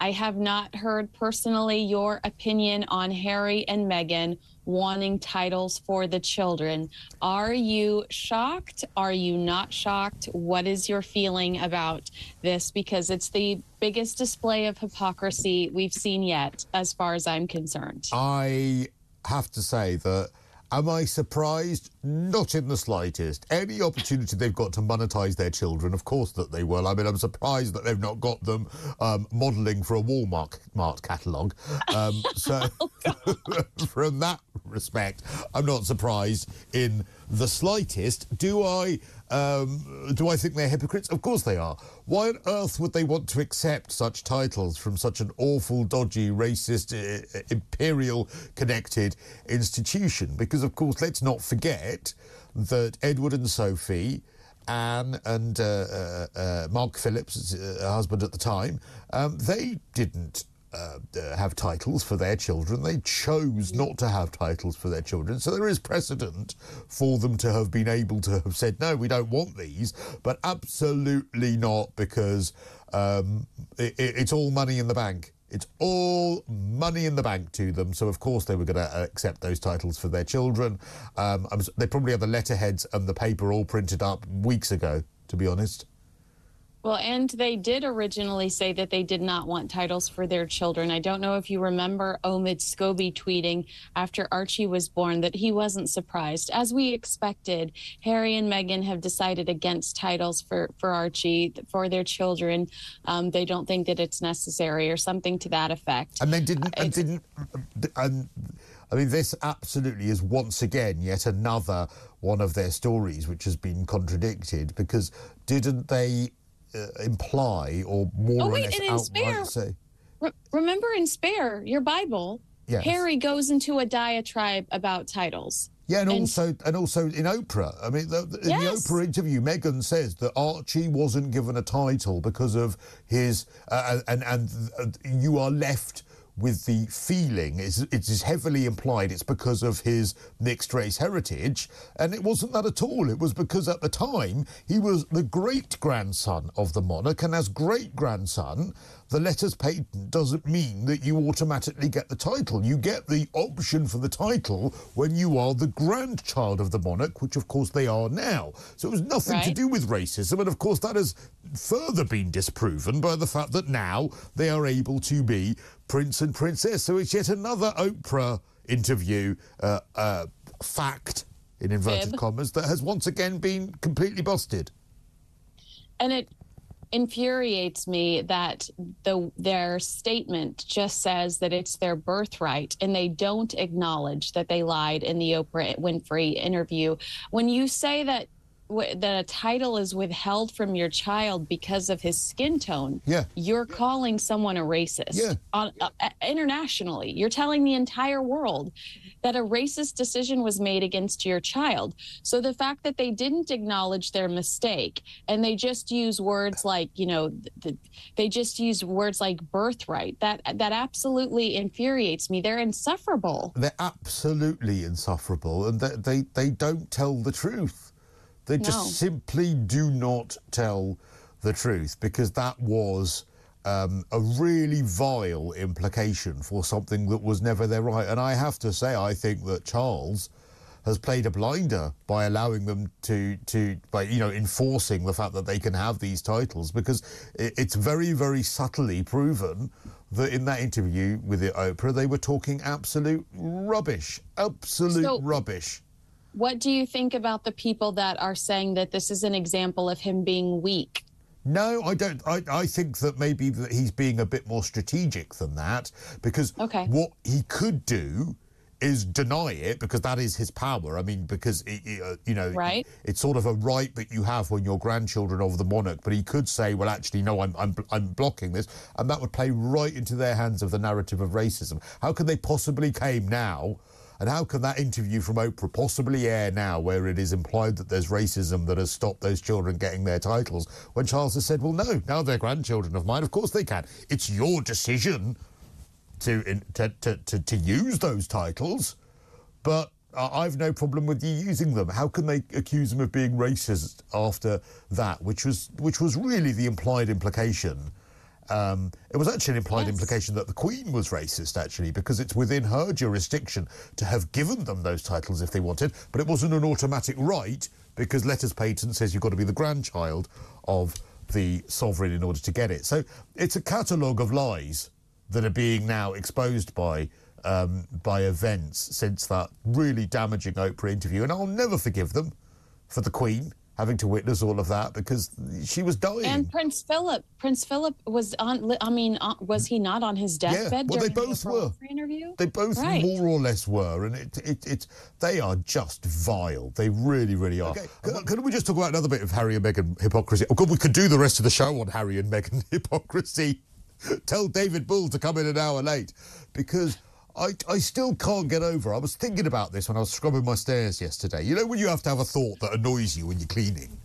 I have not heard personally your opinion on Harry and Meghan wanting titles for the children. Are you shocked? Are you not shocked? What is your feeling about this? Because it's the biggest display of hypocrisy we've seen yet, as far as I'm concerned. I have to say that Am I surprised? Not in the slightest. Any opportunity they've got to monetize their children, of course that they will. I mean, I'm surprised that they've not got them um, modelling for a Walmart catalogue. Um, so, oh, from that respect, I'm not surprised in the slightest. Do I um, do I think they're hypocrites? Of course they are. Why on earth would they want to accept such titles from such an awful, dodgy, racist, uh, imperial connected institution? Because, of course, let's not forget that Edward and Sophie. Anne and uh, uh, uh Mark Phillips, uh, husband at the time, um, they didn't uh, uh, have titles for their children. They chose not to have titles for their children. So there is precedent for them to have been able to have said, no, we don't want these, but absolutely not because um, it, it's all money in the bank. It's all money in the bank to them. So, of course, they were going to accept those titles for their children. Um, they probably had the letterheads and the paper all printed up weeks ago, to be honest. Well, and they did originally say that they did not want titles for their children. I don't know if you remember Omid Scobie tweeting after Archie was born that he wasn't surprised. As we expected, Harry and Meghan have decided against titles for, for Archie, for their children. Um, they don't think that it's necessary or something to that effect. And they didn't, and didn't, and I mean, this absolutely is once again yet another one of their stories which has been contradicted because didn't they uh, imply or more oh, or wait, less and in Spare, say. Re- remember in Spare, your Bible, yes. Harry goes into a diatribe about titles. Yeah, and, and, also and also in Oprah. I mean, the, in yes. the Oprah interview, Meghan says that Archie wasn't given a title because of his uh, and and uh, you are left with the feeling. It's, it is heavily implied it's because of his mixed race heritage, and it wasn't that at all. It was because at the time he was the great grandson of the monarch, and as great grandson, the letters patent doesn't mean that you automatically get the title. You get the option for the title when you are the grandchild of the monarch, which of course they are now. So it was nothing right. to do with racism, and of course that has further been disproven by the fact that now they are able to be prince and princess. So it's yet another Oprah interview uh, uh, fact in inverted Fib. commas that has once again been completely busted. And it infuriates me that the their statement just says that it's their birthright and they don't acknowledge that they lied in the Oprah Winfrey interview. When you say that that a title is withheld from your child because of his skin tone, yeah. you're calling someone a racist. Yeah. On, uh, internationally, you're telling the entire world that a racist decision was made against your child. So the fact that they didn't acknowledge their mistake and they just use words like, you know, the, they just use words like birthright. That that absolutely infuriates me. They're insufferable. They're absolutely insufferable, and they they, they don't tell the truth. They just simply do not tell the truth because that was um, a really vile implication for something that was never their right. And I have to say, I think that Charles has played a blinder by allowing them to to by you know enforcing the fact that they can have these titles because it's very very subtly proven that in that interview with the Oprah they were talking absolute rubbish, absolute so, rubbish. What do you think about the people that are saying that this is an example of him being weak? No, I don't. I, I think that maybe that he's being a bit more strategic than that because okay. what he could do is deny it because that is his power. I mean, because it, it, uh, you know, right. it's sort of a right that you have when you're grandchildren of the monarch. But he could say, "Well, actually, no, I'm I'm I'm blocking this," and that would play right into their hands of the narrative of racism. How can they possibly claim now? And how can that interview from Oprah possibly air now where it is implied that there's racism that has stopped those children getting their titles when Charles has said, well, no, now they're grandchildren of mine. Of course they can. It's your decision to, to, to, to, to use those titles, but I've no problem with you using them. How can they accuse him of being racist after that, which was which was really the implied implication um, it was actually an implied Yes. implication that the Queen was racist, actually, because it's within her jurisdiction to have given them those titles if they wanted, but it wasn't an automatic right because letters patent says you've got to be the grandchild of the sovereign in order to get it. So it's a catalogue of lies that are being now exposed by um, by events since that really damaging Oprah interview, and I'll never forgive them for the Queen having to witness all of that because she was dying. And Prince Philip, Prince Philip was on. I mean, uh, was he not on his deathbed Yeah. well, they during both the were. Interview? They both Right. more or less were, and it, it, it, they are just vile. They really, really are. Can, can we just talk about another bit of Harry and Meghan hypocrisy? Oh, God, we could do the rest of the show on Harry and Meghan hypocrisy. Tell David Bull to come in an hour late because I, I still can't get over. I was thinking about this when I was scrubbing my stairs yesterday. You know when you have to have a thought that annoys you when you're cleaning?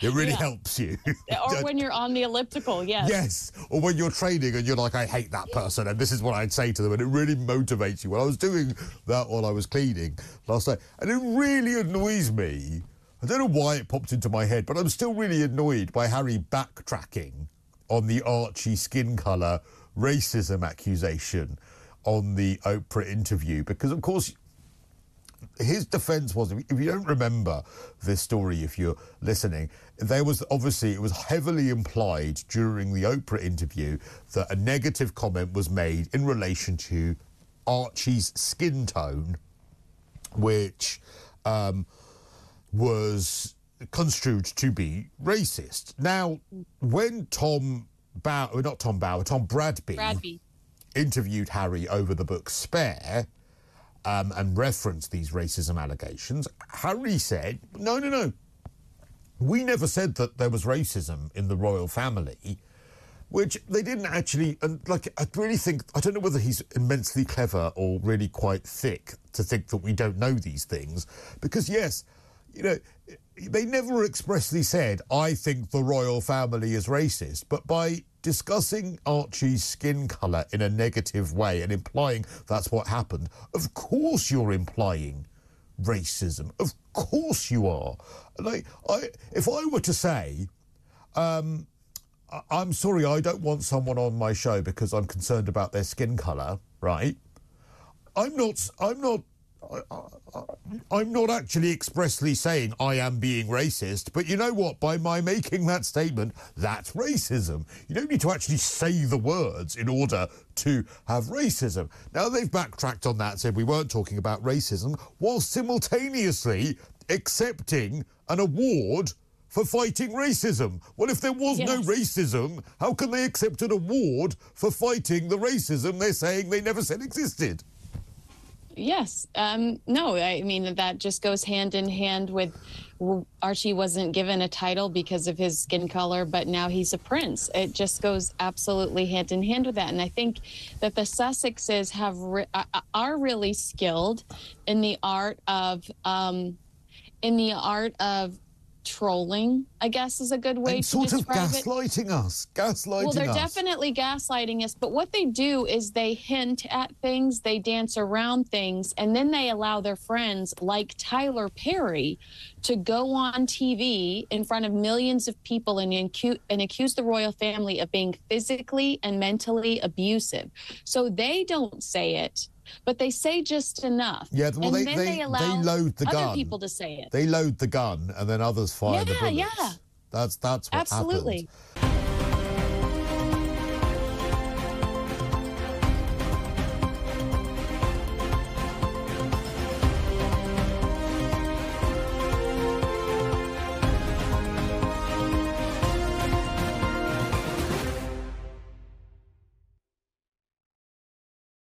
It really Yeah. helps you. or when you're on the elliptical, yes. Yes, or when you're training and you're like, I hate that person, and this is what I'd say to them, and it really motivates you. Well, I was doing that while I was cleaning last night, and it really annoys me. I don't know why it popped into my head, but I'm still really annoyed by Harry backtracking on the Archie skin colour racism accusation on the Oprah interview, because of course his defense was if you don't remember this story if you're listening there was obviously it was heavily implied during the oprah interview that a negative comment was made in relation to archie's skin tone which um, was construed to be racist now when tom bower not tom bower tom bradby Bradby. Interviewed Harry over the book Spare um, and referenced these racism allegations, Harry said, no, no, no. We never said that there was racism in the royal family, which they didn't actually. And like, I really think, I don't know whether he's immensely clever or really quite thick to think that we don't know these things. Because, yes, you know, they never expressly said, I think the royal family is racist. But by discussing Archie's skin colour in a negative way and implying that's what happened, of course you're implying racism. Of course you are. Like, I, if I were to say, um, I- I'm sorry, I don't want someone on my show because I'm concerned about their skin colour, right? I'm not. I'm not. I, I, I'm not actually expressly saying I am being racist, but you know what? By my making that statement, that's racism. You don't need to actually say the words in order to have racism. Now they've backtracked on that, said we weren't talking about racism, while simultaneously accepting an award for fighting racism. Well, if there was no racism, how can they accept an award for fighting the racism they're saying they never said existed? Yes. Um, no, I mean, that just goes hand in hand with Archie wasn't given a title because of his skin color, but now he's a prince. It just goes absolutely hand in hand with that. And I think that the Sussexes have re- are really skilled in the art of um, in the art of trolling. I guess is a good way and to sort of describe it. gaslighting us. Gaslighting us. Well, they're us. definitely gaslighting us, but what they do is they hint at things, they dance around things, and then they allow their friends like Tyler Perry to go on TV in front of millions of people and, incu- and accuse the royal family of being physically and mentally abusive. So they don't say it, but they say just enough. Yeah, well, and they- then they- they, they allow load the other gun. people to say it. They load the gun and then others fire the Yeah, bullets. yeah. That's that's what Absolutely. happens.